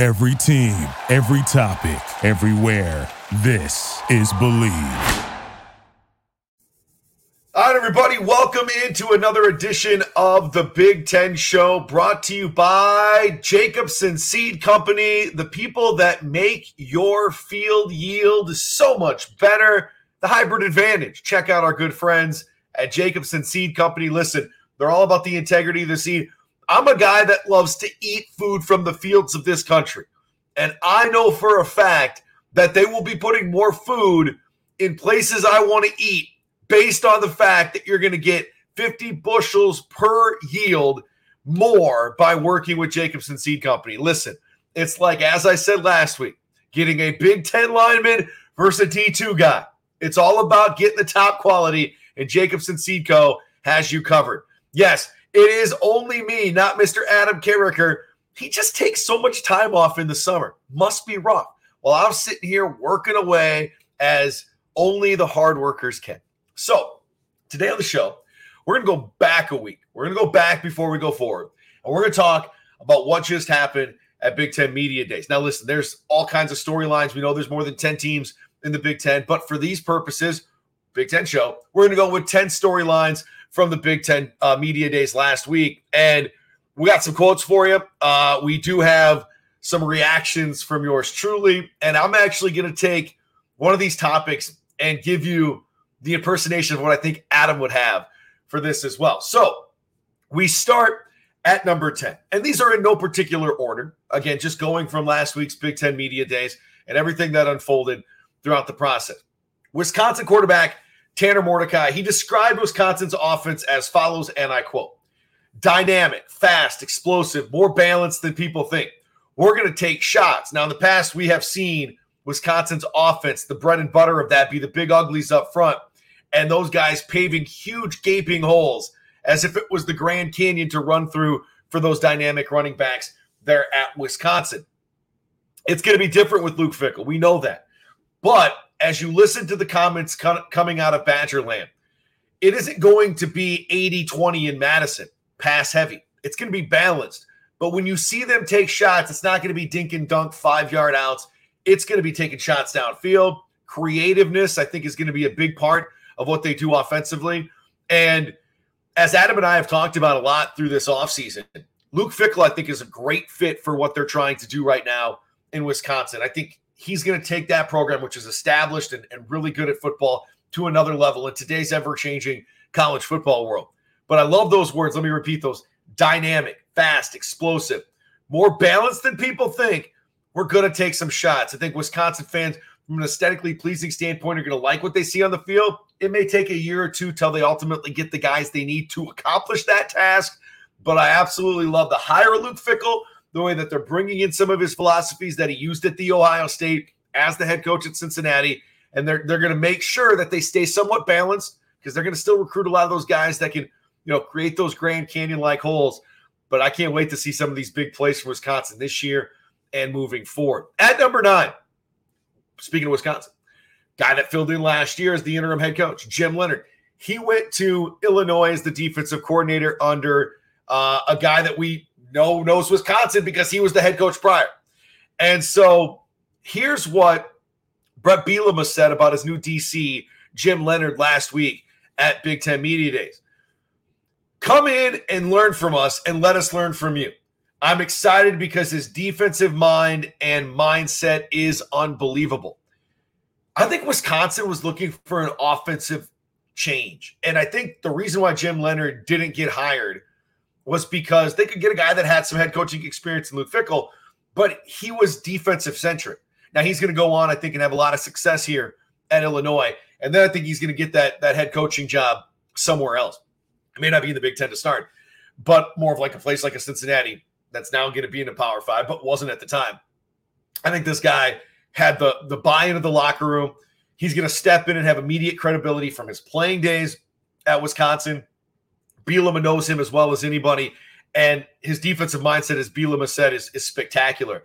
Every team, every topic, everywhere. This is Believe. All right, everybody, welcome into another edition of the Big Ten Show brought to you by Jacobsen Seed Company, the people that make your field yield so much better. The hybrid advantage. Check out our good friends at Jacobsen Seed Company. Listen, they're all about the integrity of the seed. I'm a guy that loves to eat food from the fields of this country. And I know for a fact that they will be putting more food in places I want to eat based on the fact that you're going to get 50 bushels per yield more by working with Jacobsen Seed Company. Listen, it's like, as I said last week, getting a Big Ten lineman versus a D2 guy. It's all about getting the top quality, and Jacobsen Seed Co. has you covered. Yes, it is only me, not Mr. Adam Carriker. He just takes so much time off in the summer. Must be rough. While I'm sitting here working away as only the hard workers can. So, today on the show, we're going to go back a week. We're going to go back before we go forward. And we're going to talk about what just happened at Big Ten Media Days. Now, listen, there's all kinds of storylines. We know there's more than 10 teams in the Big Ten, but for these purposes, Big Ten show, we're going to go with 10 storylines from the Big Ten uh, Media Days last week. And we got some quotes for you. Uh, we do have some reactions from yours truly. And I'm actually going to take one of these topics and give you the impersonation of what I think Adam would have for this as well. So we start at number 10. And these are in no particular order. Again, just going from last week's Big Ten Media Days and everything that unfolded throughout the process. Wisconsin quarterback Tanner Mordecai, he described Wisconsin's offense as follows, and I quote dynamic, fast, explosive, more balanced than people think. We're going to take shots. Now, in the past, we have seen Wisconsin's offense, the bread and butter of that, be the big uglies up front and those guys paving huge gaping holes as if it was the Grand Canyon to run through for those dynamic running backs there at Wisconsin. It's going to be different with Luke Fickell. We know that. But as you listen to the comments coming out of Badgerland, it isn't going to be 80 20 in Madison, pass heavy. It's going to be balanced. But when you see them take shots, it's not going to be dink and dunk five yard outs. It's going to be taking shots downfield. Creativeness, I think, is going to be a big part of what they do offensively. And as Adam and I have talked about a lot through this offseason, Luke Fickell, I think, is a great fit for what they're trying to do right now in Wisconsin. I think he's going to take that program, which is established and, and really good at football, to another level in today's ever changing college football world. But I love those words. Let me repeat those dynamic, fast, explosive, more balanced than people think. We're going to take some shots. I think Wisconsin fans from an aesthetically pleasing standpoint are going to like what they see on the field. It may take a year or two till they ultimately get the guys they need to accomplish that task. But I absolutely love the hire Luke Fickell, the way that they're bringing in some of his philosophies that he used at the Ohio State as the head coach at Cincinnati. And they're, they're going to make sure that they stay somewhat balanced because they're going to still recruit a lot of those guys that can, you know, create those Grand Canyon like holes. But I can't wait to see some of these big plays from Wisconsin this year and moving forward. At number nine, speaking of Wisconsin, guy that filled in last year as the interim head coach, Jim Leonhard. He went to Illinois as the defensive coordinator under uh, a guy that we know knows Wisconsin because he was the head coach prior. And so here's what Bret Bielema said about his new DC, Jim Leonhard, last week at Big Ten Media Days. Come in and learn from us and let us learn from you. I'm excited because his defensive mind and mindset is unbelievable. I think Wisconsin was looking for an offensive change. And I think the reason why Jim Leonhard didn't get hired was because they could get a guy that had some head coaching experience in Luke Fickell, but he was defensive centric. Now he's going to go on, I think, and have a lot of success here at Illinois. And then I think he's going to get that, that head coaching job somewhere else. It may not be in the Big Ten to start, but more of like a place like a Cincinnati that's now going to be in a Power Five, but wasn't at the time. I think this guy had the the buy-in of the locker room. He's going to step in and have immediate credibility from his playing days at Wisconsin. Bielema knows him as well as anybody, and his defensive mindset, as Bielema said, is, is spectacular.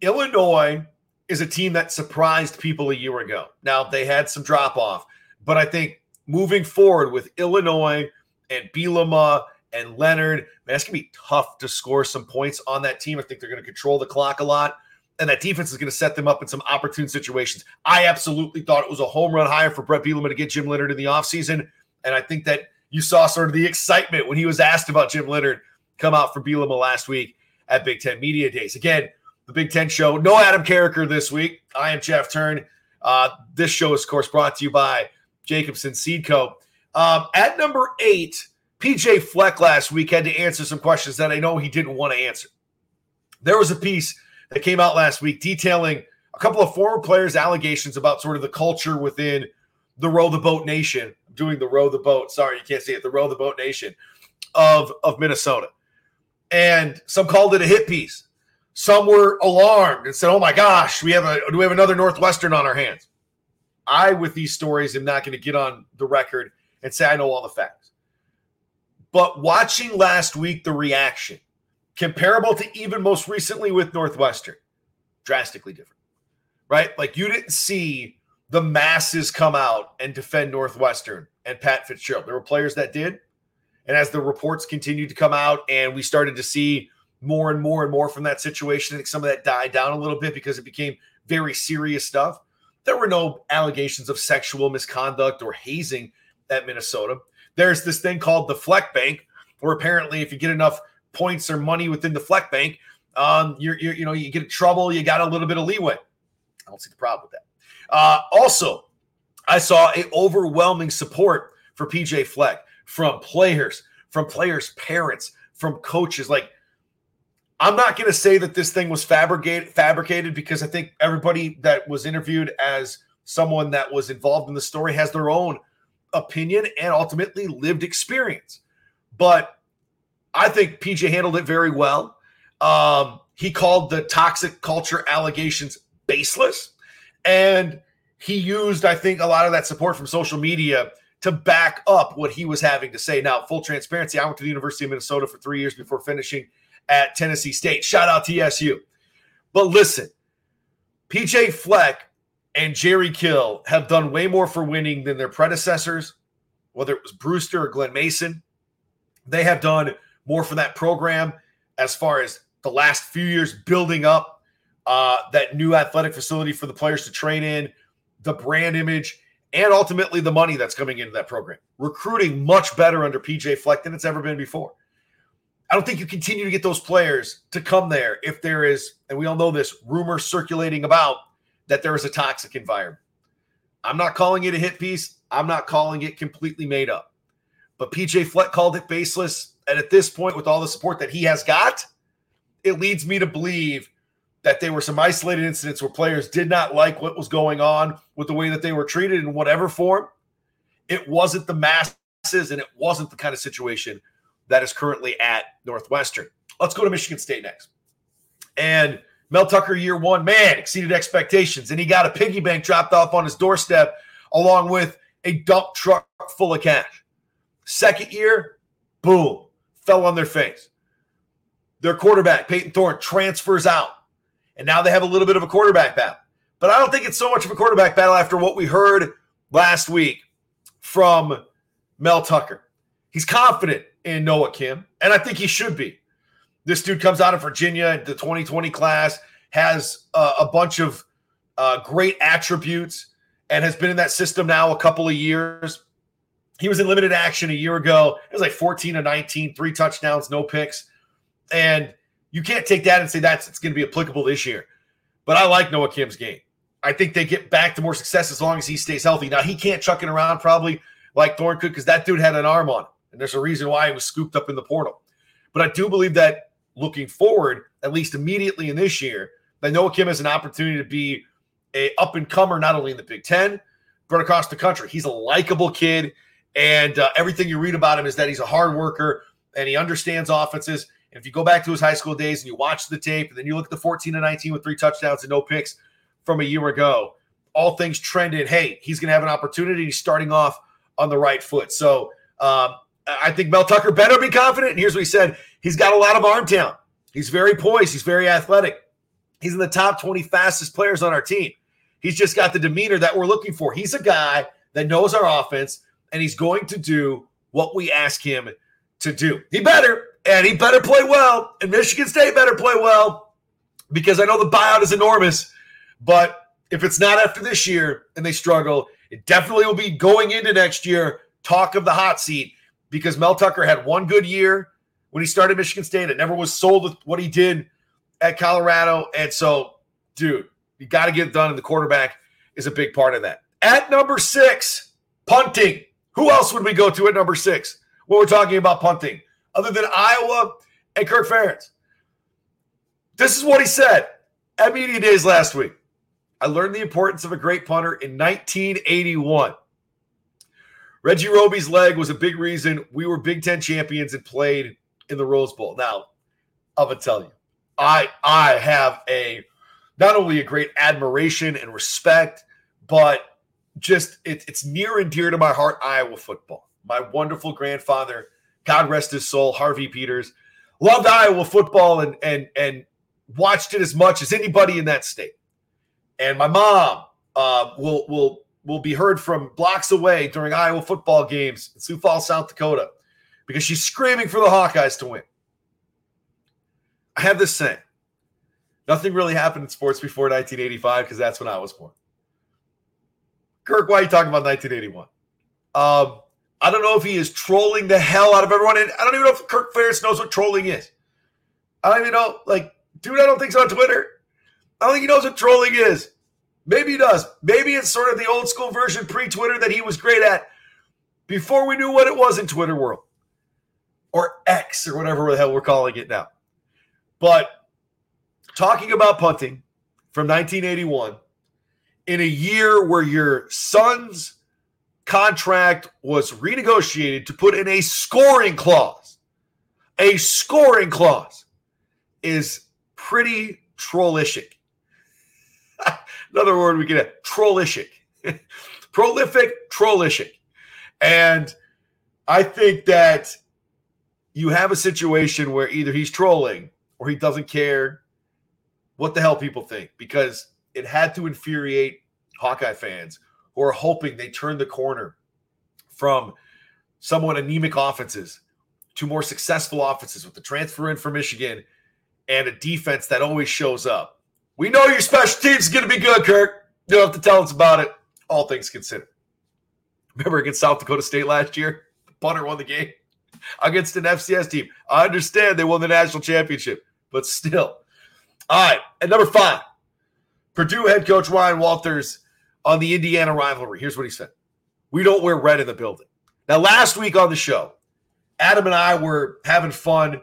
Illinois is a team that surprised people a year ago. Now they had some drop off, but I think moving forward with Illinois and Bielema and Leonhard, man, it's gonna be tough to score some points on that team. I think they're gonna control the clock a lot. And that defense is going to set them up in some opportune situations. I absolutely thought it was a home run hire for Bret Bielema to get Jim Leonhard in the offseason. And I think that you saw sort of the excitement when he was asked about Jim Leonhard come out for Bielema last week at Big Ten Media Days. Again, the Big Ten show. No Adam Carriker this week. I am Jeff Turn. Uh, this show is, of course, brought to you by Jacobsen Seed Co. Um, at number eight, PJ Fleck last week had to answer some questions that I know he didn't want to answer. There was a piece that came out last week detailing a couple of former players' allegations about sort of the culture within the Row the Boat Nation. Doing the Row the Boat. Sorry, you can't see it. The Row the Boat Nation of, of Minnesota. And some called it a hit piece. Some were alarmed and said, "Oh my gosh, we have a do we have another Northwestern on our hands?" I, with these stories, am not going to get on the record and say I know all the facts. But watching last week, the reaction comparable to even most recently with Northwestern, drastically different, right? Like you didn't see the masses come out and defend Northwestern and Pat Fitzgerald. There were players that did. And as the reports continued to come out and we started to see more and more and more from that situation, I think some of that died down a little bit because it became very serious stuff. There were no allegations of sexual misconduct or hazing at Minnesota. There's this thing called the Fleck Bank, where apparently, if you get enough points or money within the Fleck Bank, um, you're, you're, you know, you get in trouble, you got a little bit of leeway. I don't see the problem with that. Uh, also, I saw a overwhelming support for PJ Fleck from players, from players' parents, from coaches. Like, I'm not going to say that this thing was fabricated, fabricated because I think everybody that was interviewed as someone that was involved in the story has their own opinion and ultimately lived experience. But I think PJ handled it very well. Um, he called the toxic culture allegations baseless. And he used, I think, a lot of that support from social media to back up what he was having to say. Now, full transparency, I went to the University of Minnesota for three years before finishing at Tennessee State. Shout out TSU. But listen, PJ Fleck and Jerry Kill have done way more for winning than their predecessors, whether it was Brewster or Glen Mason. They have done more for that program as far as the last few years building up uh, that new athletic facility for the players to train in, the brand image, and ultimately the money that's coming into that program. Recruiting much better under PJ Fleck than it's ever been before. I don't think you continue to get those players to come there if there is, and we all know this, rumor circulating about that there is a toxic environment. I'm not calling it a hit piece. I'm not calling it completely made up. But PJ Fleck called it baseless. And at this point, with all the support that he has got, it leads me to believe that there were some isolated incidents where players did not like what was going on with the way that they were treated in whatever form. It wasn't the masses and it wasn't the kind of situation that is currently at Northwestern. Let's go to Michigan State next. And Mel Tucker, year one, man, exceeded expectations. And he got a piggy bank dropped off on his doorstep along with a dump truck full of cash. Second year, boom, fell on their face. Their quarterback, Payton Thorne, transfers out. And now they have a little bit of a quarterback battle. But I don't think it's so much of a quarterback battle after what we heard last week from Mel Tucker. He's confident in Noah Kim, and I think he should be. This dude comes out of Virginia, the 2020 class, has uh, a bunch of uh, great attributes, and has been in that system now a couple of years. He was in limited action a year ago. It was like 14 to 19, three touchdowns, no picks. And you can't take that and say that's it's going to be applicable this year. But I like Noah Kim's game. I think they get back to more success as long as he stays healthy. Now he can't chuck it around probably like Thorne could because that dude had an arm on him. And there's a reason why he was scooped up in the portal. But I do believe that looking forward, at least immediately in this year, that Noah Kim has an opportunity to be a up and comer not only in the Big Ten but across the country. He's a likable kid, and uh, everything you read about him is that he's a hard worker and he understands offenses if you go back to his high school days and you watch the tape, and then you look at the 14 and 19 with three touchdowns and no picks from a year ago, all things trended. Hey, he's going to have an opportunity. He's starting off on the right foot. So um, I think Mel Tucker better be confident. And here's what he said He's got a lot of arm talent. He's very poised. He's very athletic. He's in the top 20 fastest players on our team. He's just got the demeanor that we're looking for. He's a guy that knows our offense and he's going to do what we ask him to do. He better, and he better play well. And Michigan State better play well because I know the buyout is enormous. But if it's not after this year and they struggle, it definitely will be going into next year. Talk of the hot seat because Mel Tucker had one good year when he started Michigan State. It never was sold with what he did at Colorado. And so, dude, you got to get it done. And the quarterback is a big part of that. At number six, punting. Who else would we go to at number six when we're talking about punting other than Iowa and Kirk Ferentz? This is what he said at Media Days last week. I learned the importance of a great punter in 1981. Reggie Roby's leg was a big reason we were Big Ten champions and played in the Rose Bowl. Now, I'm gonna tell you, I I have a not only a great admiration and respect, but just it, it's near and dear to my heart. Iowa football. My wonderful grandfather, God rest his soul, Harvey Peters, loved Iowa football and and and watched it as much as anybody in that state. And my mom uh, will will will be heard from blocks away during Iowa football games in Sioux Falls, South Dakota, because she's screaming for the Hawkeyes to win. I have this saying: nothing really happened in sports before 1985 because that's when I was born. Kirk, why are you talking about 1981? Um, I don't know if he is trolling the hell out of everyone, and I don't even know if Kirk Ferentz knows what trolling is. I don't even know, like, dude, I don't think so on Twitter. I don't think he knows what trolling is. Maybe he does. Maybe it's sort of the old school version pre Twitter that he was great at before we knew what it was in Twitter world or X or whatever the hell we're calling it now. But talking about punting from 1981 in a year where your son's contract was renegotiated to put in a scoring clause, a scoring clause is pretty trollishic. Another word we get at trollishic. Prolific, trollishic. And I think that you have a situation where either he's trolling or he doesn't care what the hell people think because it had to infuriate Hawkeye fans who are hoping they turn the corner from somewhat anemic offenses to more successful offenses with the transfer in from Michigan and a defense that always shows up. We know your special teams is going to be good, Kirk. You don't have to tell us about it. All things considered. Remember against South Dakota State last year? The punter won the game against an FCS team. I understand they won the national championship, but still. All right. At number five, Purdue head coach Ryan Walters on the Indiana rivalry. Here's what he said We don't wear red in the building. Now, last week on the show, Adam and I were having fun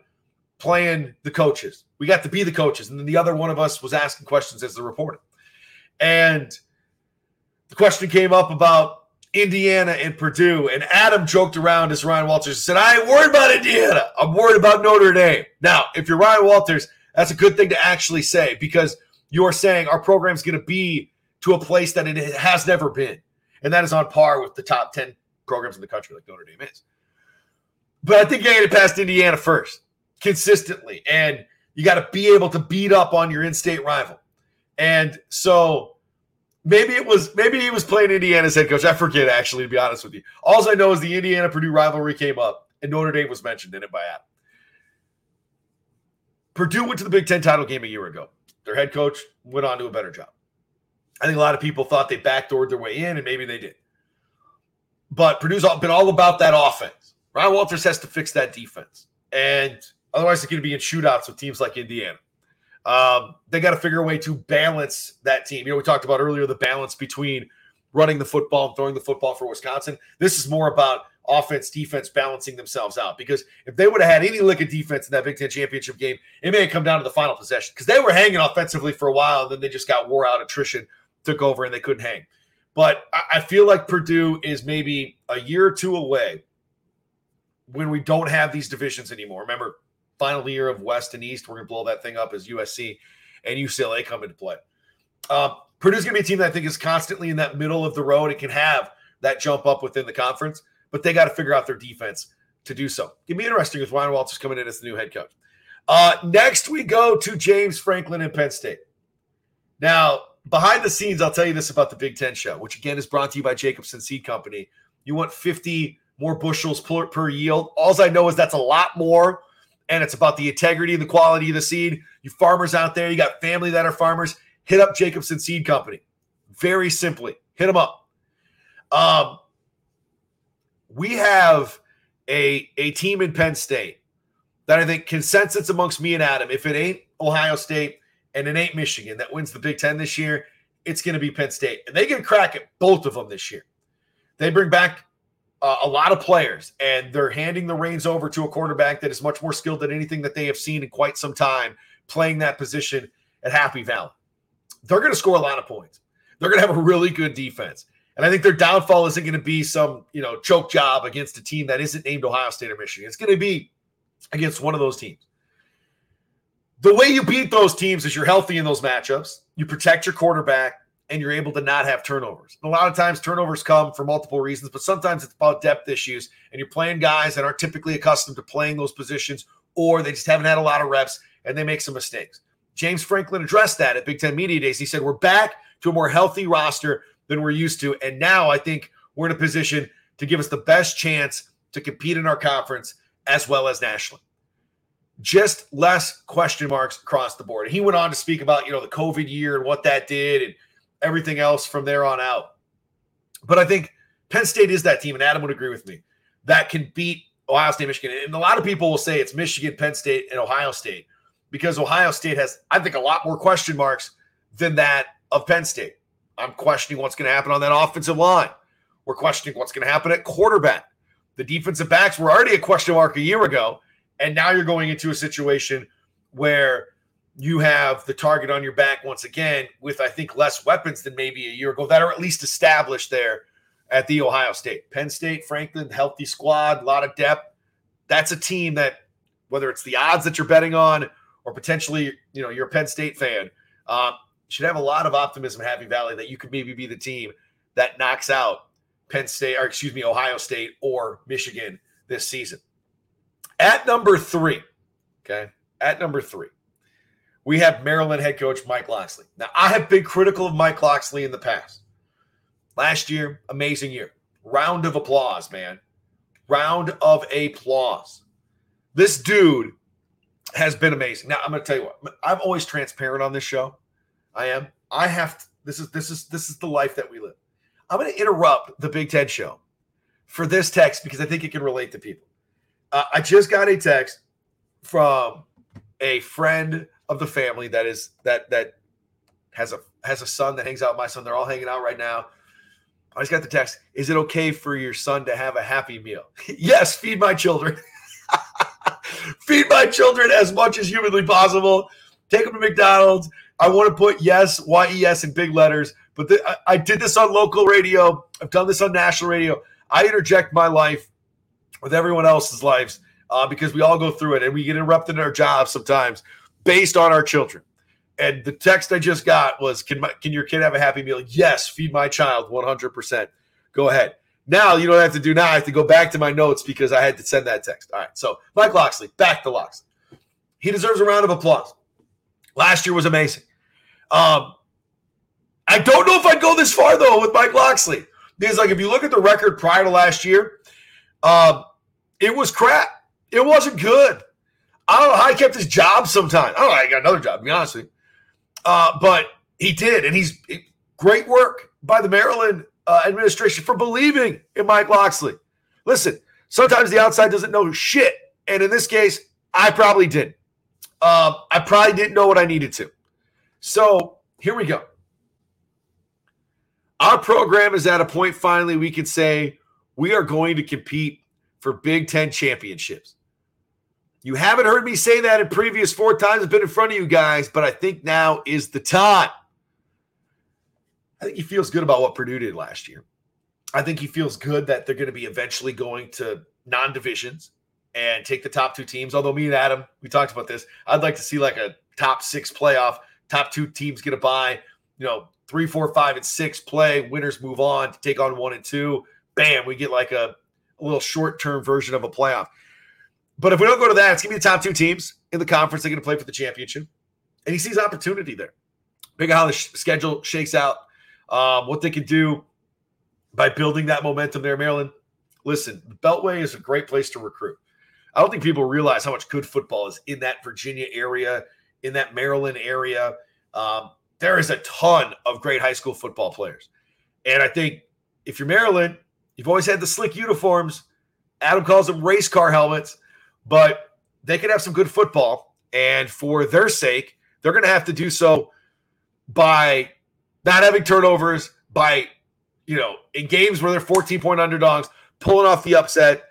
playing the coaches. We got to be the coaches, and then the other one of us was asking questions as the reporter. And the question came up about Indiana and Purdue, and Adam joked around as Ryan Walters said, "I ain't worried about Indiana. I'm worried about Notre Dame." Now, if you're Ryan Walters, that's a good thing to actually say because you're saying our program's going to be to a place that it has never been. And that is on par with the top 10 programs in the country, like Notre Dame is. But I think you got to past Indiana first consistently. And you got to be able to beat up on your in state rival. And so maybe it was, maybe he was playing Indiana's head coach. I forget, actually, to be honest with you. All I know is the Indiana Purdue rivalry came up and Notre Dame was mentioned in it by Adam. Purdue went to the Big Ten title game a year ago. Their head coach went on to a better job. I think a lot of people thought they backdoored their way in, and maybe they did. But Purdue's been all about that offense. Ryan Walters has to fix that defense. And otherwise, they're going to be in shootouts with teams like Indiana. Um, they got to figure a way to balance that team. You know, we talked about earlier the balance between running the football and throwing the football for Wisconsin. This is more about offense, defense balancing themselves out. Because if they would have had any lick of defense in that Big Ten championship game, it may have come down to the final possession because they were hanging offensively for a while and then they just got wore out. Attrition took over and they couldn't hang. But I feel like Purdue is maybe a year or two away when we don't have these divisions anymore. Remember, final year of West and East. We're going to blow that thing up as USC and UCLA come into play. Uh, Purdue's going to be a team that I think is constantly in that middle of the road. It can have that jump up within the conference, but they got to figure out their defense to do so. It'll be interesting with Ryan Walters coming in as the new head coach. Uh, next, we go to James Franklin and Penn State. Now, behind the scenes, I'll tell you this about the Big Ten show, which again is brought to you by Jacobsen Seed Company. You want 50 more bushels per, per yield. All I know is that's a lot more, and it's about the integrity and the quality of the seed. You farmers out there, you got family that are farmers, hit up Jacobsen Seed Company. Very simply, hit them up. Um, we have a, a team in Penn State that I think consensus amongst me and Adam, if it ain't Ohio State and it ain't Michigan that wins the Big Ten this year, it's going to be Penn State. And they can crack it, both of them this year. They bring back uh, a lot of players, and they're handing the reins over to a quarterback that is much more skilled than anything that they have seen in quite some time playing that position at Happy Valley. They're going to score a lot of points. They're going to have a really good defense. And I think their downfall isn't going to be some, you know, choke job against a team that isn't named Ohio State or Michigan. It's going to be against one of those teams. The way you beat those teams is you're healthy in those matchups, you protect your quarterback, and you're able to not have turnovers. And a lot of times, turnovers come for multiple reasons, but sometimes it's about depth issues, and you're playing guys that aren't typically accustomed to playing those positions, or they just haven't had a lot of reps and they make some mistakes. James Franklin addressed that at Big Ten Media Days. He said, We're back to a more healthy roster than we're used to. And now I think we're in a position to give us the best chance to compete in our conference as well as nationally. Just less question marks across the board. And he went on to speak about, you know, the COVID year and what that did and everything else from there on out. But I think Penn State is that team, and Adam would agree with me, that can beat Ohio State, Michigan. And a lot of people will say it's Michigan, Penn State, and Ohio State because Ohio State has, I think, a lot more question marks than that of Penn State. I'm questioning what's going to happen on that offensive line. We're questioning what's going to happen at quarterback. The defensive backs were already a question mark a year ago. And now you're going into a situation where you have the target on your back once again with, I think, less weapons than maybe a year ago that are at least established there at the Ohio State. Penn State, Franklin, healthy squad, a lot of depth. That's a team that, whether it's the odds that you're betting on or potentially, you know, you're a Penn State fan, uh, should have a lot of optimism Happy Valley that you could maybe be the team that knocks out Penn State, or excuse me, Ohio State or Michigan this season. At number three, okay, at number three, we have Maryland head coach Mike Locksley. Now, I have been critical of Mike Locksley in the past. Last year, amazing year. Round of applause, man. Round of applause. This dude has been amazing. Now, I'm going to tell you what. I'm always transparent on this show. I am. I have. To, this is this is this is the life that we live. I'm going to interrupt the Big Ten show for this text because I think it can relate to people. Uh, I just got a text from a friend of the family that is that that has a has a son that hangs out with my son. They're all hanging out right now. I just got the text. Is it okay for your son to have a happy meal? yes, feed my children. feed my children as much as humanly possible. Take them to McDonald's. I want to put yes, Y E S in big letters, but the, I, I did this on local radio. I've done this on national radio. I interject my life with everyone else's lives uh, because we all go through it and we get interrupted in our jobs sometimes based on our children. And the text I just got was, "Can my, can your kid have a happy meal?" Yes, feed my child 100%. Go ahead. Now you don't have to do now. I have to go back to my notes because I had to send that text. All right. So Mike Locksley, back to Locksley. He deserves a round of applause. Last year was amazing. Um, I don't know if I'd go this far though with Mike Locksley because, like, if you look at the record prior to last year, um, it was crap. It wasn't good. I don't know how he kept his job. Sometimes I don't know. How he got another job. To be honest with you, uh, but he did, and he's great work by the Maryland uh, administration for believing in Mike Locksley. Listen, sometimes the outside doesn't know shit, and in this case, I probably did. Uh, I probably didn't know what I needed to. So here we go. Our program is at a point finally we can say we are going to compete for Big Ten championships. You haven't heard me say that in previous four times I've been in front of you guys, but I think now is the time. I think he feels good about what Purdue did last year. I think he feels good that they're going to be eventually going to non divisions. and take the top two teams. Although me and Adam, we talked about this. I'd like to see like a top six playoff, top two teams get a bye. You know, three, four, five, and six play. Winners move on to take on one and two. Bam, we get like a, a little short term version of a playoff. But if we don't go to that, it's gonna be the top two teams in the conference. They're gonna play for the championship, and he sees opportunity there. Big how the sh- schedule shakes out, um, what they can do by building that momentum there, Maryland. Listen, the Beltway is a great place to recruit. I don't think people realize how much good football is in that Virginia area, in that Maryland area. Um, there is a ton of great high school football players. And I think if you're Maryland, you've always had the slick uniforms. Adam calls them race car helmets, but they can have some good football. And for their sake, they're going to have to do so by not having turnovers, by, you know, in games where they're 14 point underdogs, pulling off the upset.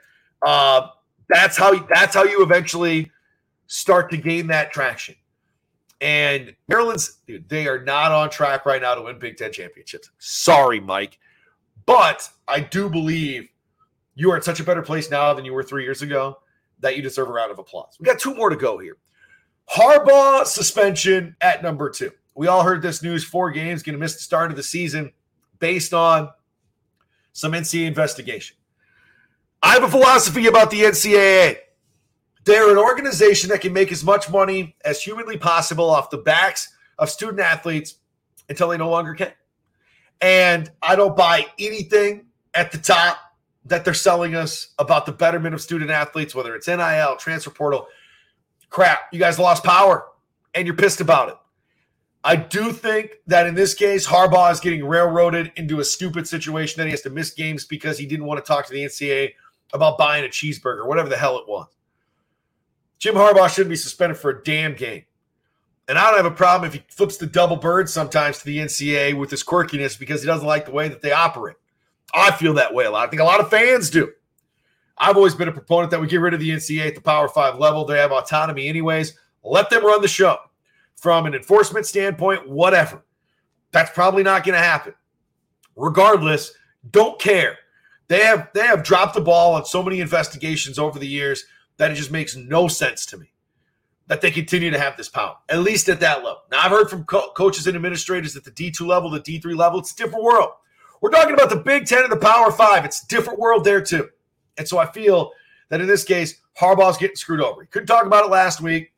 Uh, that's how that's how you eventually start to gain that traction. And Maryland's dude, they are not on track right now to win Big Ten championships. Sorry, Mike. But I do believe you are in such a better place now than you were three years ago that you deserve a round of applause. We got two more to go here. Harbaugh suspension at number two. We all heard this news four games, going to miss the start of the season based on some NCAA investigation. I have a philosophy about the NCAA. They're an organization that can make as much money as humanly possible off the backs of student athletes until they no longer can. And I don't buy anything at the top that they're selling us about the betterment of student athletes, whether it's NIL, transfer portal. Crap, you guys lost power and you're pissed about it. I do think that in this case, Harbaugh is getting railroaded into a stupid situation that he has to miss games because he didn't want to talk to the NCAA about buying a cheeseburger, whatever the hell it was. Jim Harbaugh shouldn't be suspended for a damn game. And I don't have a problem if he flips the double bird sometimes to the NCAA with his quirkiness because he doesn't like the way that they operate. I feel that way a lot. I think a lot of fans do. I've always been a proponent that we get rid of the NCAA at the Power Five level. They have autonomy, anyways. Let them run the show from an enforcement standpoint, whatever. That's probably not going to happen. Regardless, don't care. They have they have dropped the ball on so many investigations over the years that it just makes no sense to me that they continue to have this power, at least at that level. Now, I've heard from co- coaches and administrators at the D2 level, the D3 level, it's a different world. We're talking about the Big Ten and the Power Five. It's a different world there, too. And so I feel that in this case, Harbaugh's getting screwed over. He couldn't talk about it last week.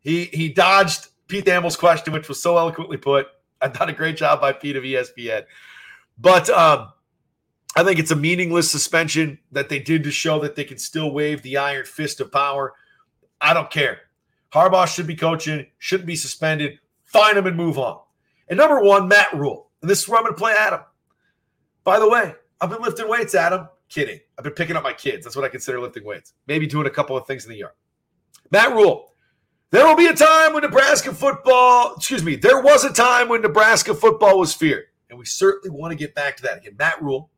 He he dodged Pete Thamel's question, which was so eloquently put. I thought a great job by Pete of ESPN. But um, I think it's a meaningless suspension that they did to show that they can still wave the iron fist of power. I don't care. Harbaugh should be coaching, shouldn't be suspended. Find him and move on. And number one, Matt Rhule. And this is where I'm going to play Adam. By the way, I've been lifting weights, Adam. Kidding. I've been picking up my kids. That's what I consider lifting weights. Maybe doing a couple of things in the yard. Matt Rhule. There will be a time when Nebraska football, excuse me, there was a time when Nebraska football was feared. And we certainly want to get back to that. Again, Matt Rhule,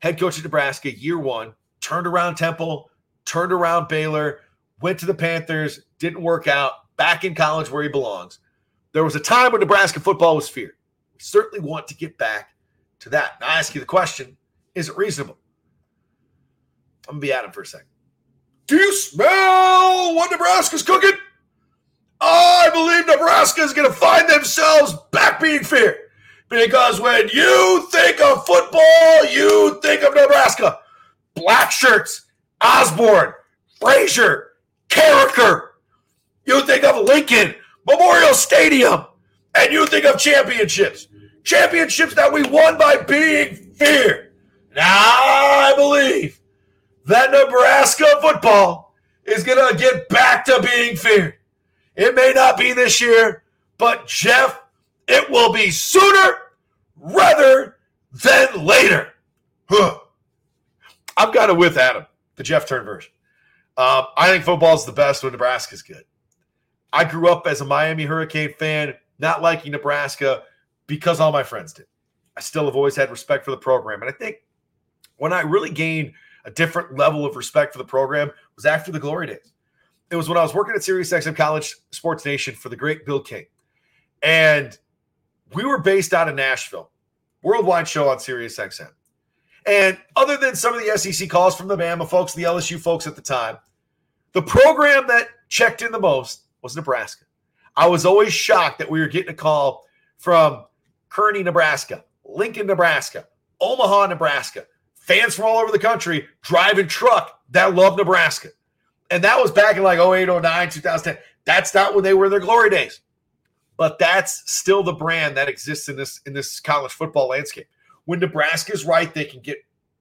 head coach of Nebraska, year one, turned around Temple, turned around Baylor, went to the Panthers, didn't work out, back in college where he belongs. There was a time when Nebraska football was feared. We certainly want to get back to that. Now, I ask you the question is it reasonable? I'm going to be at him for a second. Do you smell what Nebraska's cooking? I believe Nebraska is going to find themselves back being feared. Because when you think of football, you think of Nebraska. Black shirts, Osborne, Frazier, Carriker. You think of Lincoln, Memorial Stadium, and you think of championships. Championships that we won by being feared. Now I believe that Nebraska football is going to get back to being feared. It may not be this year, but Jeff, it will be sooner rather than later. Huh. I've got it with Adam, the Jeff Turn version. Um, I think football is the best when Nebraska's good. I grew up as a Miami Hurricane fan, not liking Nebraska because all my friends did. I still have always had respect for the program. And I think when I really gained a different level of respect for the program was after the glory days. It was when I was working at SiriusXM College Sports Nation for the great Bill King. And we were based out of Nashville, worldwide show on SiriusXM. And other than some of the SEC calls from the Bama folks, the LSU folks at the time, the program that checked in the most was Nebraska. I was always shocked that we were getting a call from Kearney, Nebraska, Lincoln, Nebraska, Omaha, Nebraska, fans from all over the country driving truck that love Nebraska. And that was back in like 08, 09, 2010. That's not when they were in their glory days. But that's still the brand that exists in this in this college football landscape. When Nebraska is right, they can get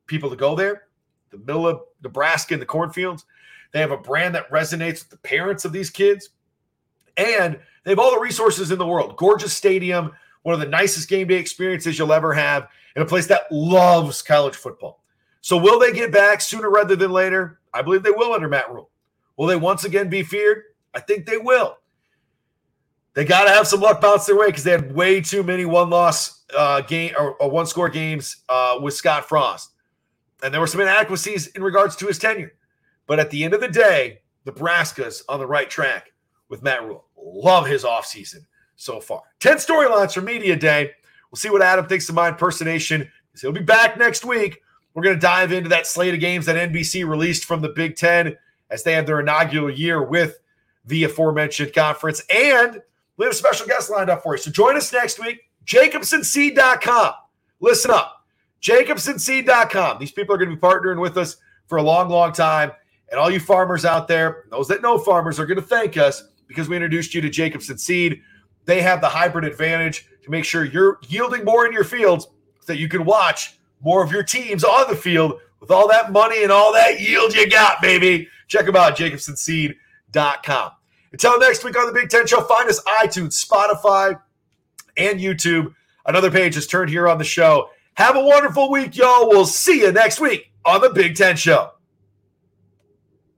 people to go there. The middle of Nebraska in the cornfields. They have a brand that resonates with the parents of these kids. And they have all the resources in the world. Gorgeous stadium, one of the nicest game day experiences you'll ever have, in a place that loves college football. So, will they get back sooner rather than later? I believe they will under Matt Rhule. Will they once again be feared? I think they will. They got to have some luck bounce their way because they had way too many one loss uh, game or, or one score games uh, with Scott Frost. And there were some inadequacies in regards to his tenure. But at the end of the day, Nebraska's on the right track with Matt Rhule. Love his offseason so far. 10 storylines for Media Day. We'll see what Adam thinks of my impersonation. He'll be back next week. We're going to dive into that slate of games that NBC released from the Big Ten as they have their inaugural year with the aforementioned conference. And we have a special guest lined up for you. So join us next week. JacobsenSeed.com. Listen up. JacobsenSeed.com. These people are going to be partnering with us for a long, long time. And all you farmers out there, those that know farmers, are going to thank us because we introduced you to Jacobsen Seed. They have the hybrid advantage to make sure you're yielding more in your fields so that you can watch more of your teams on the field with all that money and all that yield you got, baby. Check them out, jacobsenseed.com. Until next week on the Big Ten Show, find us iTunes, Spotify, and YouTube. Another page is turned here on the show. Have a wonderful week, y'all. We'll see you next week on the Big Ten Show.